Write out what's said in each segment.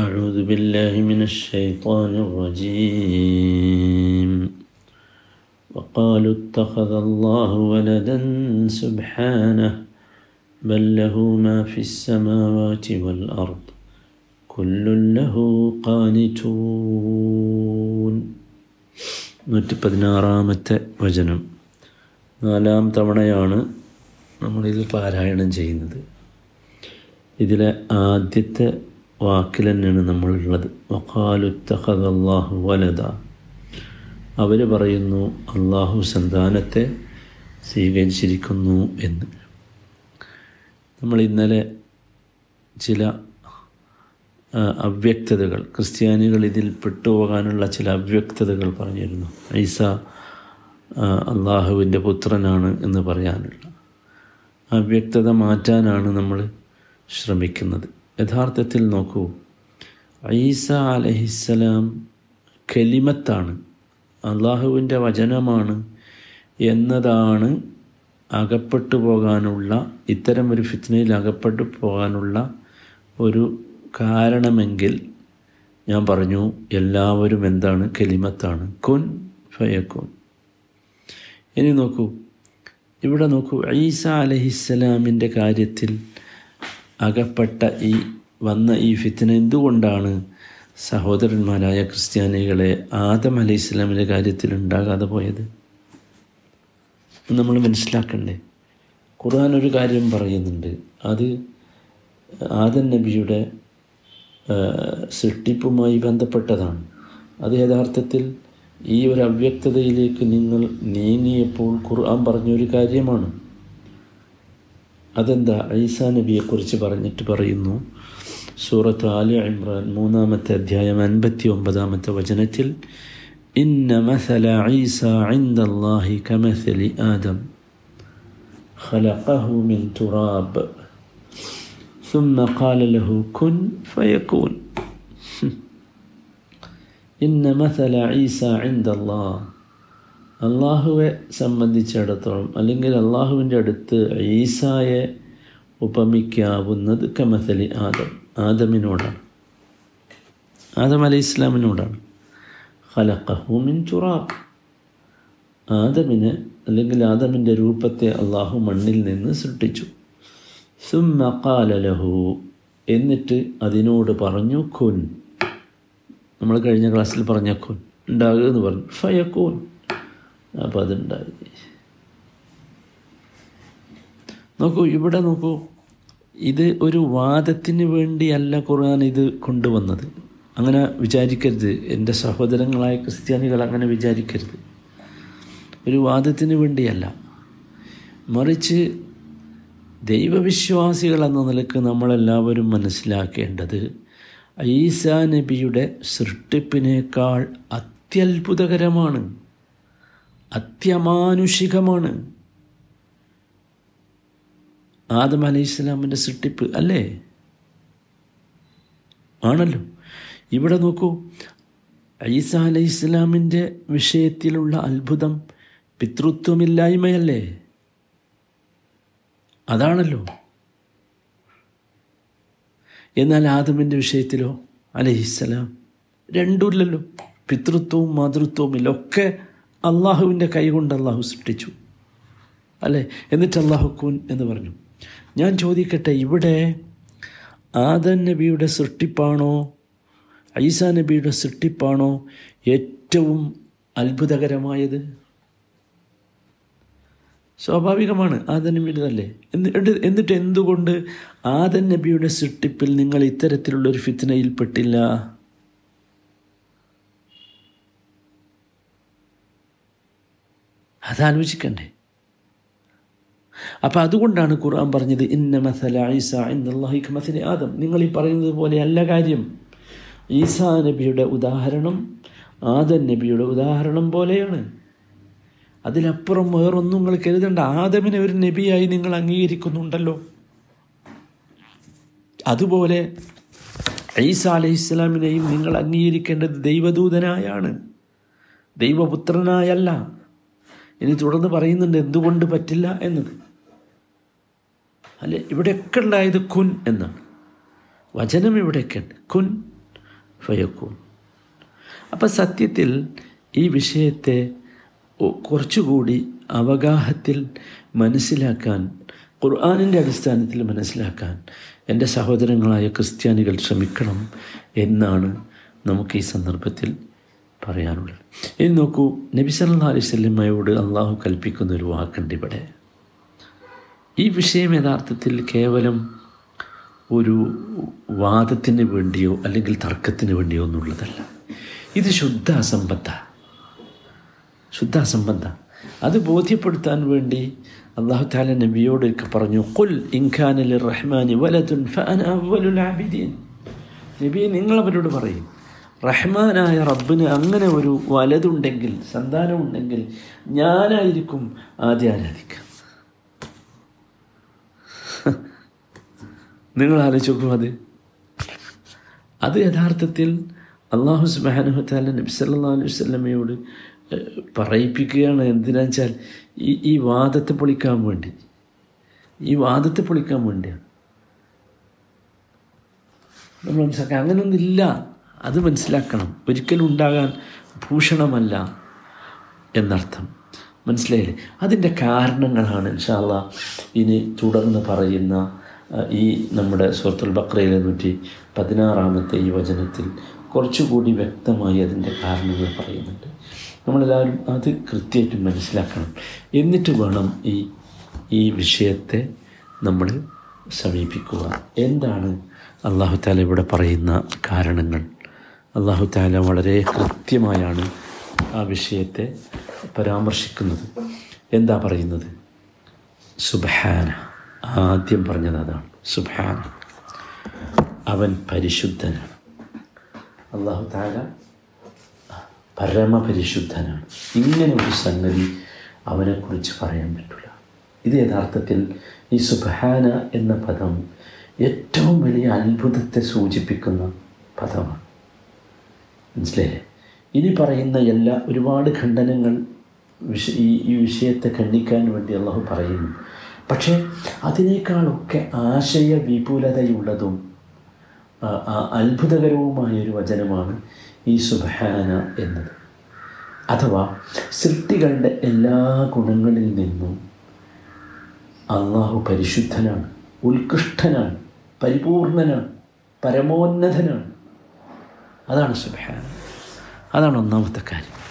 أعوذ بالله من الشيطان الرجيم وقالوا اتخذ الله ولدا سبحانه بل له ما في السماوات والأرض كل له قانتون നൂറ്റി പതിനാറാമത്തെ വചനം നാലാം തവണയാണ് നമ്മളിത് പാരായണം ചെയ്യുന്നത് ഇതിലെ ആദ്യത്തെ വാക്കിൽ തന്നെയാണ് നമ്മളുള്ളത് വക്കാലുത്തഹദല്ലാഹു വലത അവർ പറയുന്നു അള്ളാഹു സന്താനത്തെ സ്വീകരിച്ചിരിക്കുന്നു എന്ന്. നമ്മൾ ഇന്നലെ ചില അവ്യക്തതകൾ ക്രിസ്ത്യാനികൾ ഇതിൽ പെട്ടുപോകാനുള്ള ചില അവ്യക്തതകൾ പറഞ്ഞിരുന്നു. ഐസ അള്ളാഹുവിന്റെ പുത്രനാണ് എന്ന് പറയാനുള്ള. അവ്യക്തത മാറ്റാനാണ് നമ്മൾ ശ്രമിക്കുന്നത്. യഥാർത്ഥത്തിൽ നോക്കൂ. ഐസ അലഹിസ്സലാം കലിമത്താണ്. അള്ളാഹുവിന്റെ വചനമാണ് എന്നതാണ് അകപ്പെട്ടു പോകാനുള്ള ഇത്തരം ഒരു ഫിത്നയിൽ അകപ്പെട്ടു പോകാനുള്ള ഒരു കാരണമെങ്കിൽ ഞാൻ പറഞ്ഞു എല്ലാവരും എന്താണ്? കലിമത്താണ്. കുൻ ഫയക്കുൻ ഇനി നോക്കൂ. ഇവിടെ നോക്കൂ ഈസ അലഹിസ്സലാമിന്റെ കാര്യത്തിൽ അകപ്പെട്ട ഈ വന്ന ഈ ഫിത്തിന എന്തുകൊണ്ടാണ് സഹോദരന്മാരായ ക്രിസ്ത്യാനികളെ ആദം അലി ഇസ്ലാമിന്റെ കാര്യത്തിൽ ഉണ്ടാകാതെ പോയത്? നമ്മൾ മനസ്സിലാക്കണ്ടേ ഖുർആൻ ഒരു കാര്യം പറയുന്നുണ്ട്. അത് ആദൻ നബിയുടെ സൃഷ്ടിപ്പുമായി ബന്ധപ്പെട്ടതാണ്. അത് യഥാർത്ഥത്തിൽ ഈ ഒരു അവ്യക്തതയിലേക്ക് നിങ്ങൾ നീങ്ങിയപ്പോൾ ഖുർആൻ പറഞ്ഞൊരു കാര്യമാണ്. അതെന്താ ഐസാ നബിയെക്കുറിച്ച് പറഞ്ഞിട്ട് പറയുന്നു സൂറത്ത് ആലി ഇമ്രാൻ മൂന്നാമത്തെ അധ്യായം അൻപത്തി ഒമ്പതാമത്തെ വചനത്തിൽ ഇന്ന മസല ഈസ ഇൻദല്ലാഹി കമസലി ആദം خلقه من تراب ثم قال له كن فيكون ഇന്ന മസല ഈസ ഇൻദല്ലാ അള്ളാഹുവെ സംബന്ധിച്ചിടത്തോളം അല്ലെങ്കിൽ അള്ളാഹുവിന്റെ അടുത്ത് ഈസായെ ഉപമിക്കാവുന്നത് കമസലി ആദം ആദമിനോടാണ്. ആദം അലി ഇസ്ലാമിനോടാണ്. ഖലഖഹു മിൻ തുറാബ് ആദമിനെ അല്ലെങ്കിൽ ആദമിന്റെ രൂപത്തെ അള്ളാഹു മണ്ണിൽ നിന്ന് സൃഷ്ടിച്ചു. സുമ്മ ഖാല ലഹു. എന്നിട്ട് അതിനോട് പറഞ്ഞു കുൻ നമ്മൾ കഴിഞ്ഞ ക്ലാസ്സിൽ പറഞ്ഞ കുൻ ഉണ്ടാകുക എന്ന് പറഞ്ഞു. ഫയക്കൂൻ അപ്പോൾ അതുണ്ടായി. നോക്കൂ ഇവിടെ നോക്കൂ. ഇത് ഒരു വാദത്തിന് വേണ്ടിയല്ല ഖുർആൻ ഇത് കൊണ്ടുവന്നത്. അങ്ങനെ വിചാരിക്കരുത്. എന്റെ സഹോദരങ്ങളായ ക്രിസ്ത്യാനികൾ അങ്ങനെ വിചാരിക്കരുത്. ഒരു വാദത്തിന് വേണ്ടിയല്ല. മറിച്ച് ദൈവവിശ്വാസികൾ എന്ന നിലയ്ക്ക് നമ്മളെല്ലാവരും മനസ്സിലാക്കേണ്ടത് ഈസാ നബിയുടെ സൃഷ്ടിപ്പിനേക്കാൾ അത്യത്ഭുതകരമാണ്. അത്യമാനുഷികമാണ്. ആദം അലൈഹി ഇസ്ലാമിന്റെ സൃഷ്ടിപ്പ് അല്ലേ? ആണല്ലോ. ഇവിടെ നോക്കൂ ഈസ അലൈഹി ഇസ്ലാമിന്റെ വിഷയത്തിലുള്ള അത്ഭുതം പിതൃത്വമില്ലായ്മയല്ലേ? അതാണല്ലോ. എന്നാൽ ആദമിന്റെ വിഷയത്തിലോ അലഹിസ്സലാം രണ്ടുമില്ലല്ലോ. പിതൃത്വവും മാതൃത്വവും ഇല്ല. ഒക്കെ അള്ളാഹുവിന്റെ കൈകൊണ്ട് അള്ളാഹു സൃഷ്ടിച്ചു. അല്ലേ? എന്നിട്ട് അള്ളാഹു കൂൻ എന്ന് പറഞ്ഞു. ഞാൻ ചോദിക്കട്ടെ ഇവിടെ ആദൻ നബിയുടെ സൃഷ്ടിപ്പാണോ ഐസ നബിയുടെ സൃഷ്ടിപ്പാണോ ഏറ്റവും അത്ഭുതകരമായത്? സ്വാഭാവികമാണ് ആദൻ നബിയുടേതല്ലേ? എന്നിട്ട് എന്നിട്ട് എന്തുകൊണ്ട് ആദൻ നബിയുടെ സൃഷ്ടിപ്പിൽ നിങ്ങൾ ഇത്തരത്തിലുള്ളൊരു ഫിത്തനയിൽപ്പെട്ടില്ല അതാലോചിക്കണ്ടേ. അപ്പം അതുകൊണ്ടാണ് ഖുർആൻ പറഞ്ഞത് ഇന്ന മസല ഈസ ഇന്നല്ലാഹി കമസല ആദം. നിങ്ങൾ ഈ പറയുന്നത് പോലെ അല്ല കാര്യം. ഈസാ നബിയുടെ ഉദാഹരണം ആദൻ നബിയുടെ ഉദാഹരണം പോലെയാണ്. അതിലപ്പുറം വേറൊന്നും നിങ്ങൾ കരുതണ്ട. ആദമിനെ ഒരു നബിയായി നിങ്ങൾ അംഗീകരിക്കുന്നുണ്ടല്ലോ. അതുപോലെ ഈസ അലൈഹി ഇസ്ലാമിനെയും നിങ്ങൾ അംഗീകരിക്കേണ്ടത് ദൈവദൂതനായാണ്. ദൈവപുത്രനായല്ല. ഇനി തുടർന്ന് പറയുന്നുണ്ട് എന്തുകൊണ്ട് പറ്റില്ല എന്നത്. അല്ലെ ഇവിടെയൊക്കെ ഉണ്ടായത് കുൻ എന്നാണ്. വചനം ഇവിടെയൊക്കെ കുൻ ഫയക്കൂൻ. അപ്പം സത്യത്തിൽ ഈ വിഷയത്തെ കുറച്ചുകൂടി അവഗാഹത്തിൽ മനസ്സിലാക്കാൻ ഖുർആാനിന്റെ അടിസ്ഥാനത്തിൽ മനസ്സിലാക്കാൻ എന്റെ സഹോദരങ്ങളായ ക്രിസ്ത്യാനികൾ ശ്രമിക്കണം എന്നാണ് നമുക്ക് ഈ സന്ദർഭത്തിൽ പറയാനുള്ളത്. ഇനി നോക്കൂ നബി സല്ലാ അലൈഹി സ്വല്ലമ്മയോട് അള്ളാഹു കൽപ്പിക്കുന്ന ഒരു വാക്കുണ്ട് ഇവിടെ. ഈ വിഷയം യഥാർത്ഥത്തിൽ കേവലം ഒരു വാദത്തിന് വേണ്ടിയോ അല്ലെങ്കിൽ തർക്കത്തിന് വേണ്ടിയോ ഒന്നുള്ളതല്ല ഇത് ശുദ്ധ അസംബന്ധ ശുദ്ധ അസംബന്ധ അത് ബോധ്യപ്പെടുത്താൻ വേണ്ടി അള്ളാഹു താല നബിയോട് ഒക്കെ പറഞ്ഞു കുൽ അലി റഹ്മാനി വലതുൻ ഫാൻ അവലുൽ ആബിദീൻ. നബി നിങ്ങളവരോട് പറയും റഹ്മാനായ റബ്ബിന് അങ്ങനെ ഒരു വലതുണ്ടെങ്കിൽ സന്താനമുണ്ടെങ്കിൽ ഞാനായിരിക്കും ആദ്യം ആരാധിക്കുക നിങ്ങൾ ആലോചിച്ച് അത്. അത് യഥാർത്ഥത്തിൽ അള്ളാഹു സുബാനുഹത്താല നബി സല്ലാ അലൈഹി വല്ലമയോട് പറയിപ്പിക്കുകയാണ്. എന്തിനാ വെച്ചാൽ ഈ ഈ വാദത്തെ പൊളിക്കാൻ വേണ്ടി. ഈ വാദത്തെ പൊളിക്കാൻ വേണ്ടിയാണ്. നമ്മൾ മനസ്സിലാക്കുക അങ്ങനെയൊന്നില്ല അത് മനസ്സിലാക്കണം. ഒരിക്കലും ഉണ്ടാകാൻ ഭൂഷണമല്ല എന്നർത്ഥം. മനസ്സിലായില്ലേ? അതിന്റെ കാരണങ്ങളാണ് ഇൻഷാല്ല ഇനി തുടർന്ന് പറയുന്ന ഈ നമ്മുടെ സുഹൃത്തുൽ ബക്രയിലെ നൂറ്റി പതിനാറാമത്തെ ഈ വചനത്തിൽ കുറച്ചുകൂടി വ്യക്തമായി അതിന്റെ കാരണങ്ങൾ പറയുന്നുണ്ട്. നമ്മളെല്ലാവരും അത് കൃത്യമായിട്ട് മനസ്സിലാക്കണം. എന്നിട്ട് വേണം ഈ ഈ വിഷയത്തെ നമ്മൾ സമീപിക്കുക എന്താണ്? അള്ളാഹു താല ഇവിടെ പറയുന്ന കാരണങ്ങൾ. അള്ളാഹു താല വളരെ കൃത്യമായാണ് ആ വിഷയത്തെ പരാമർശിക്കുന്നത്. എന്താ പറയുന്നത്? സുബാന ആദ്യം പറഞ്ഞത് അതാണ്. സുബാന അവൻ പരിശുദ്ധനാണ്. അള്ളാഹു താല പരമപരിശുദ്ധനാണ്. ഇങ്ങനെ ഒരു സംഗതി അവനെക്കുറിച്ച് പറയാൻ പറ്റില്ല ഇത് യഥാർത്ഥത്തിൽ ഈ സുബഹാന എന്ന പദം ഏറ്റവും വലിയ അത്ഭുതത്തെ സൂചിപ്പിക്കുന്ന പദമാണ്. മനസ്സിലായില്ലേ? ഇനി പറയുന്ന എല്ലാ ഒരുപാട് ഖണ്ഡനങ്ങൾ വിഷ ഈ ഈ വിഷയത്തെ ഖണ്ഡിക്കാൻ വേണ്ടി അള്ളാഹു പറയുന്നു. പക്ഷേ അതിനേക്കാളൊക്കെ ആശയ വിപുലതയുള്ളതും അത്ഭുതകരവുമായൊരു വചനമാണ് ഈ സുബഹാന എന്നത്. അഥവാ സൃഷ്ടികളുടെ എല്ലാ ഗുണങ്ങളിൽ നിന്നും അള്ളാഹു പരിശുദ്ധനാണ് ഉത്കൃഷ്ടനാണ് പരിപൂർണനാണ് പരമോന്നതനാണ്. അതാണ് സുബഹാന അതാണ് ഒന്നാമത്തെ കാര്യം.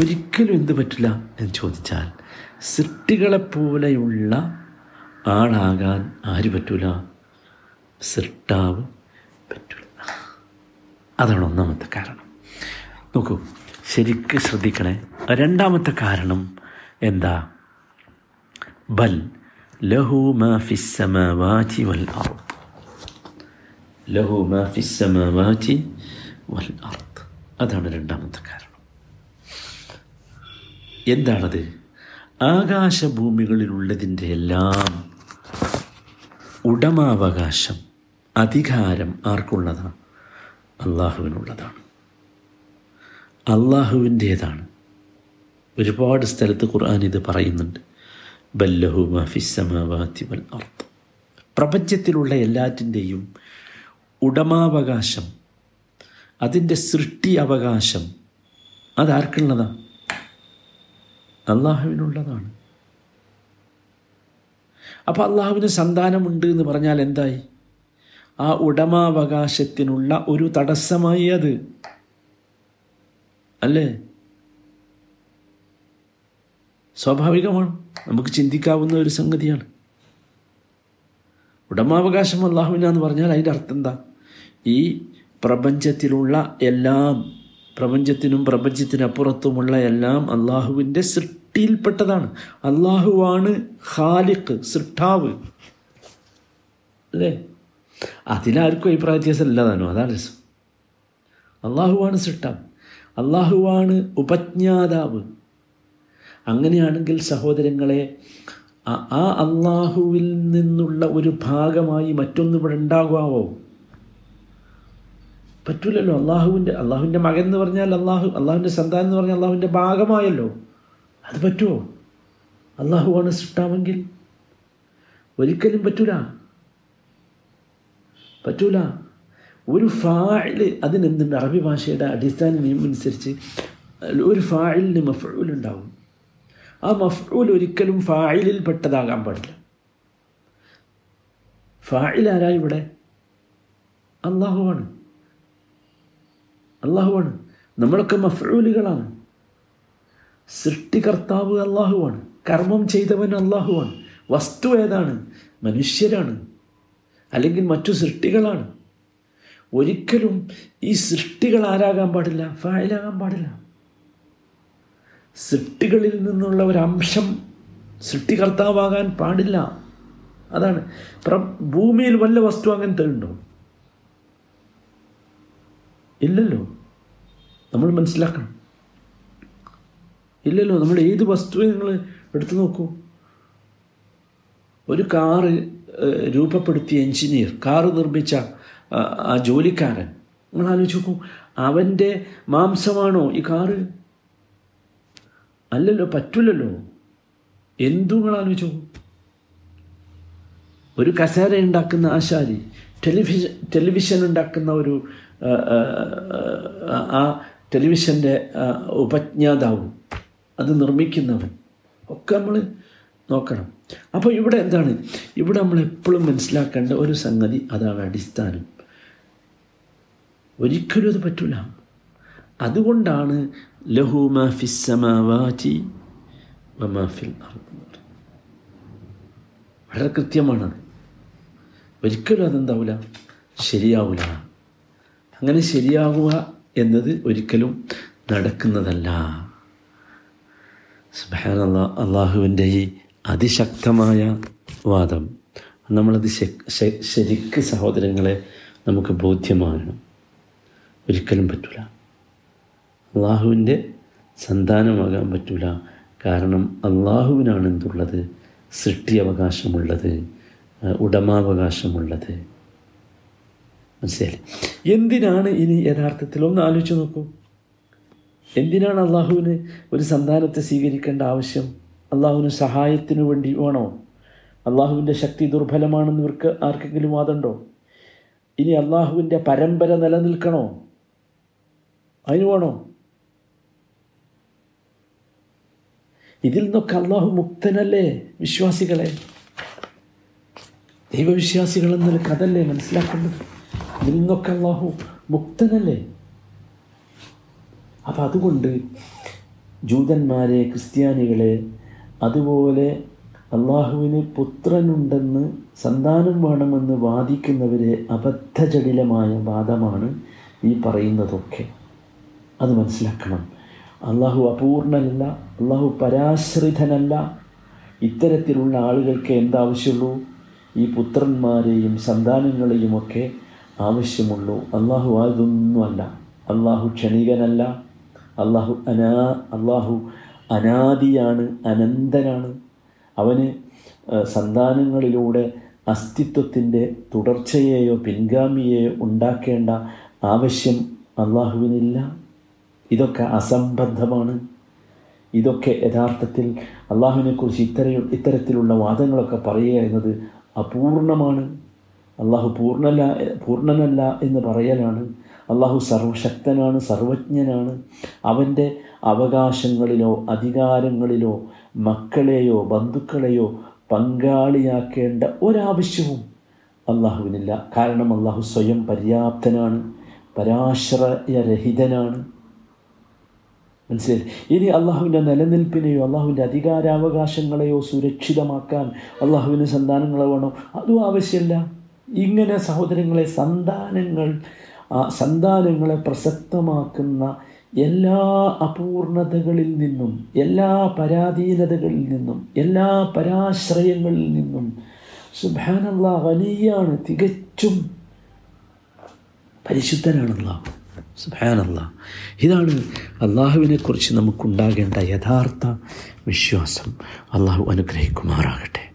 ഒരിക്കലും എന്ത് പറ്റില്ല എന്ന് ചോദിച്ചാൽ സൃഷ്ടികളെപ്പോലെയുള്ള ആളാകാൻ ആര് പറ്റൂല? സൃഷ്ടാവ് പറ്റൂല. അതാണ് ഒന്നാമത്തെ കാരണം. നോക്കൂ ശരിക്ക് ശ്രദ്ധിക്കണേ. രണ്ടാമത്തെ കാരണം എന്താ? ബൽ ലഹു വാചി വൽ അർദ്. ലഹു സമാവാതി വൽ അർത്ത് അതാണ് രണ്ടാമത്തെ കാരണം. എന്താണത്? ആകാശഭൂമികളിലുള്ളതിന്റെ എല്ലാം ഉടമാവകാശം അധികാരം ആർക്കുള്ളതാണ് അള്ളാഹുവിനുള്ളതാണ്. അള്ളാഹുവിന്റേതാണ് ഒരുപാട് സ്ഥലത്ത് ഖുർആൻ ഇത് പറയുന്നുണ്ട്. ബല്ലഹു മാഫിസമാവാത്തി വൽ അർത്ഥം പ്രപഞ്ചത്തിലുള്ള എല്ലാറ്റിന്റെയും ഉടമാവകാശം അതിന്റെ സൃഷ്ടി അവകാശം. അതാർക്കുള്ളതാണ് അള്ളാഹുവിനുള്ളതാണ്. അപ്പോൾ അള്ളാഹുവിന് സന്താനമുണ്ട് എന്ന് പറഞ്ഞാൽ എന്തായി? ആ ഉടമാവകാശത്തിനുള്ള ഒരു തടസ്സമായി അത്. അല്ലേ? സ്വാഭാവികമാണ്. നമുക്ക് ചിന്തിക്കാവുന്ന ഒരു സംഗതിയാണ്. ഉടമാവകാശം അള്ളാഹുവിനാന്ന് പറഞ്ഞാൽ അതിന്റെ അർത്ഥം എന്താ? ഈ പ്രപഞ്ചത്തിലുള്ള എല്ലാം പ്രപഞ്ചത്തിനും പ്രപഞ്ചത്തിനപ്പുറത്തുമുള്ള എല്ലാം അള്ളാഹുവിന്റെ സൃഷ്ടിയിൽപ്പെട്ടതാണ്. അള്ളാഹുവാണ് ഖാലിഖ് സൃഷ്ടാവ്. അല്ലേ? അതിലാർക്കും അഭിപ്രായ വ്യത്യാസം ഇല്ലതാനോ അതാണ് രസം. അള്ളാഹുവാണ് സൃഷ്ടാവ്. അള്ളാഹുവാണ് ഉപജ്ഞാതാവ്. അങ്ങനെയാണെങ്കിൽ സഹോദരങ്ങളെ ആ അള്ളാഹുവിൽ നിന്നുള്ള ഒരു ഭാഗമായി മറ്റൊന്നും ഇവിടെ ഉണ്ടാകാവോ? പറ്റൂലല്ലോ. അള്ളാഹുവിന്റെ അള്ളാഹുവിന്റെ മകൻ എന്ന് പറഞ്ഞാൽ അള്ളാഹു അള്ളാഹുവിന്റെ സന്താൻ എന്ന് പറഞ്ഞാൽ അള്ളാഹുവിന്റെ ഭാഗമായല്ലോ. അത് പറ്റുമോ അള്ളാഹുവാണ് സൃഷ്ടാവെങ്കിൽ. ഒരിക്കലും പറ്റൂല. പറ്റൂല. ഒരു ഫായിൽ അതിനെന്തുണ്ട്? അറബി ഭാഷയുടെ അടിസ്ഥാന നിയമം അനുസരിച്ച് ഒരു ഫായിലിന് മഫ്ഊൽ ആ മഫ്ഊൽ ഒരിക്കലും ഫായിലിൽ പെട്ടതാകാൻ പാടില്ല. ഫായിൽ ആരാ ഇവിടെ? അള്ളാഹുവാണ് അള്ളാഹുവാണ് നമ്മളൊക്കെ മഫ്ഊലുകളാണ്. സൃഷ്ടികർത്താവ് അള്ളാഹുവാണ് കർമ്മം ചെയ്തവൻ അള്ളാഹുവാണ് വസ്തു ഏതാണ്? മനുഷ്യരാണ്. അല്ലെങ്കിൽ മറ്റു സൃഷ്ടികളാണ്. ഒരിക്കലും ഈ സൃഷ്ടികൾ ആരാകാൻ പാടില്ല? ഫയലാകാൻ പാടില്ല. സൃഷ്ടികളിൽ നിന്നുള്ള ഒരു അംശം സൃഷ്ടികർത്താവാകാൻ പാടില്ല. അതാണ്. ഭൂമിയിൽ വല്ല വസ്തു അങ്ങനത്തെ ഉണ്ടോ? ഇല്ലല്ലോ. നമ്മൾ മനസ്സിലാക്കണം. ഇല്ലല്ലോ നമ്മൾ ഏത് വസ്തുവെ നിങ്ങൾ എടുത്തു നോക്കൂ. ഒരു കാറ് രൂപപ്പെടുത്തിയ എഞ്ചിനീയർ കാറ് നിർമ്മിച്ച ആ, ജോലിക്കാരൻ. നിങ്ങൾ ആലോചിച്ച് നോക്കൂ അവന്റെ മാംസമാണോ ഈ കാറ്? അല്ലല്ലോ പറ്റില്ലല്ലോ എന്തു നിങ്ങൾ ആലോചിച്ചു ഒരു കസേര ഉണ്ടാക്കുന്ന ആശാരി ടെലിവിഷൻ ടെലിവിഷൻ ഉണ്ടാക്കുന്ന ഒരു ആ, ടെലിവിഷന്റെ ഉപജ്ഞാതാവും അത് നിർമ്മിക്കുന്നവൻ. ഒക്കെ നമ്മൾ നോക്കണം. അപ്പോൾ ഇവിടെ എന്താണ്? ഇവിടെ നമ്മൾ എപ്പോഴും മനസ്സിലാക്കേണ്ട ഒരു സംഗതി അതാണ് അടിസ്ഥാനം. ഒരിക്കലും അത് പറ്റൂല. അതുകൊണ്ടാണ് ലഹു മാ ഫിസ്സമാവാതി മമാഫിൽ വളരെ കൃത്യമാണത് ഒരിക്കലും അതെന്താവില്ല ശരിയാവില്ല അങ്ങനെ ശരിയാവുക എന്നത് ഒരിക്കലും നടക്കുന്നതല്ല. സുബാന അള്ളാഹുവിന്റെ ഈ അതിശക്തമായ വാദം. നമ്മളത് ശരിക്ക് സഹോദരങ്ങളെ നമുക്ക് ബോധ്യമാകണം. ഒരിക്കലും പറ്റില്ല അള്ളാഹുവിന്റെ സന്താനമാകാൻ പറ്റില്ല കാരണം അള്ളാഹുവിനാണ് എന്തുള്ളത്? സൃഷ്ടി അവകാശമുള്ളത് ആ, ഉടമാവകാശമുള്ളത്. മനസ്സിലായി എന്തിനാണ് ഇനി യഥാർത്ഥത്തിൽ? ഒന്ന് ആലോചിച്ച് നോക്കൂ. എന്തിനാണ് അള്ളാഹുവിന് ഒരു സന്താനത്തെ സ്വീകരിക്കേണ്ട ആവശ്യം? അള്ളാഹുവിന് സഹായത്തിന് വേണ്ടി വേണോ? അള്ളാഹുവിന്റെ ശക്തി ദുർബലമാണെന്ന് ഇവർക്ക് ആർക്കെങ്കിലും വാദമുണ്ടോ? ഇനി അള്ളാഹുവിന്റെ പരമ്പര നിലനിൽക്കണോ? അതിന് വേണോ? ഇതിൽ നിന്നൊക്കെ അള്ളാഹു മുക്തനല്ലേ വിശ്വാസികളെ? ദൈവവിശ്വാസികളെന്നൊരു കഥല്ലേ മനസ്സിലാക്കേണ്ടത്? ഇതിൽ നിന്നൊക്കെ അള്ളാഹു മുക്തനല്ലേ? അപ്പം അതുകൊണ്ട് ജൂതന്മാരെ ക്രിസ്ത്യാനികളെ അതുപോലെ അള്ളാഹുവിന് പുത്രനുണ്ടെന്ന് സന്താനം വേണമെന്ന് വാദിക്കുന്നവരെ അബദ്ധജടിലമായ വാദമാണ് ഈ പറയുന്നതൊക്കെ. അത് മനസ്സിലാക്കണം. അള്ളാഹു അപൂർണനല്ല അള്ളാഹു പരാശ്രിതനല്ല. ഇത്തരത്തിലുള്ള ആളുകൾക്ക് എന്താവശ്യമുള്ളൂ? ഈ പുത്രന്മാരെയും സന്താനങ്ങളെയുമൊക്കെ ആവശ്യമുള്ളൂ. അള്ളാഹു അതൊന്നുമല്ല. അള്ളാഹു ക്ഷണികനല്ല. അള്ളാഹു അനാ അള്ളാഹു അനാദിയാണ് അനന്തനാണ്. അവന് സന്താനങ്ങളിലൂടെ അസ്തിത്വത്തിന്റെ തുടർച്ചയെയോ പിൻഗാമിയെയോ ഉണ്ടാക്കേണ്ട ആവശ്യം അള്ളാഹുവിനില്ല ഇതൊക്കെ അസംബദ്ധമാണ് ഇതൊക്കെ യഥാർത്ഥത്തിൽ അള്ളാഹുവിനെക്കുറിച്ച് ഇത്തര ഇത്തരത്തിലുള്ള വാദങ്ങളൊക്കെ പറയുക എന്നത് അപൂർണമാണ്. അള്ളാഹു പൂർണല പൂർണനല്ല എന്ന് പറയലാണ്. അള്ളാഹു സർവശക്തനാണ് സർവജ്ഞനാണ്. അവന്റെ അവകാശങ്ങളിലോ അധികാരങ്ങളിലോ മക്കളെയോ ബന്ധുക്കളെയോ പങ്കാളിയാക്കേണ്ട ഒരാവശ്യവും അള്ളാഹുവിനില്ല കാരണം അള്ളാഹു സ്വയം പര്യാപ്തനാണ് പരാശ്രയരഹിതനാണ്. മനസ്സിലായി ഇനി അള്ളാഹുവിന്റെ നിലനിൽപ്പിനെയോ അള്ളാഹുവിന്റെ അധികാരാവകാശങ്ങളെയോ സുരക്ഷിതമാക്കാൻ അള്ളാഹുവിന് സന്താനങ്ങളെ വേണോ? അതും ആവശ്യമില്ല. ഇങ്ങനെ സഹോദരങ്ങളെ സന്താനങ്ങൾ സന്താനങ്ങളെ പ്രസക്തമാക്കുന്ന എല്ലാ അപൂർണതകളിൽ നിന്നും എല്ലാ പരാധീനതകളിൽ നിന്നും എല്ലാ പരാശ്രയങ്ങളിൽ നിന്നും സുഭാനുള്ള വലിയാണ് തികച്ചും പരിശുദ്ധനാണ് അള്ളാഹു സുബാനല്ല ഇതാണ് അള്ളാഹുവിനെക്കുറിച്ച് നമുക്കുണ്ടാകേണ്ട യഥാർത്ഥ വിശ്വാസം. അള്ളാഹു അനുഗ്രഹിക്കുമാറാകട്ടെ.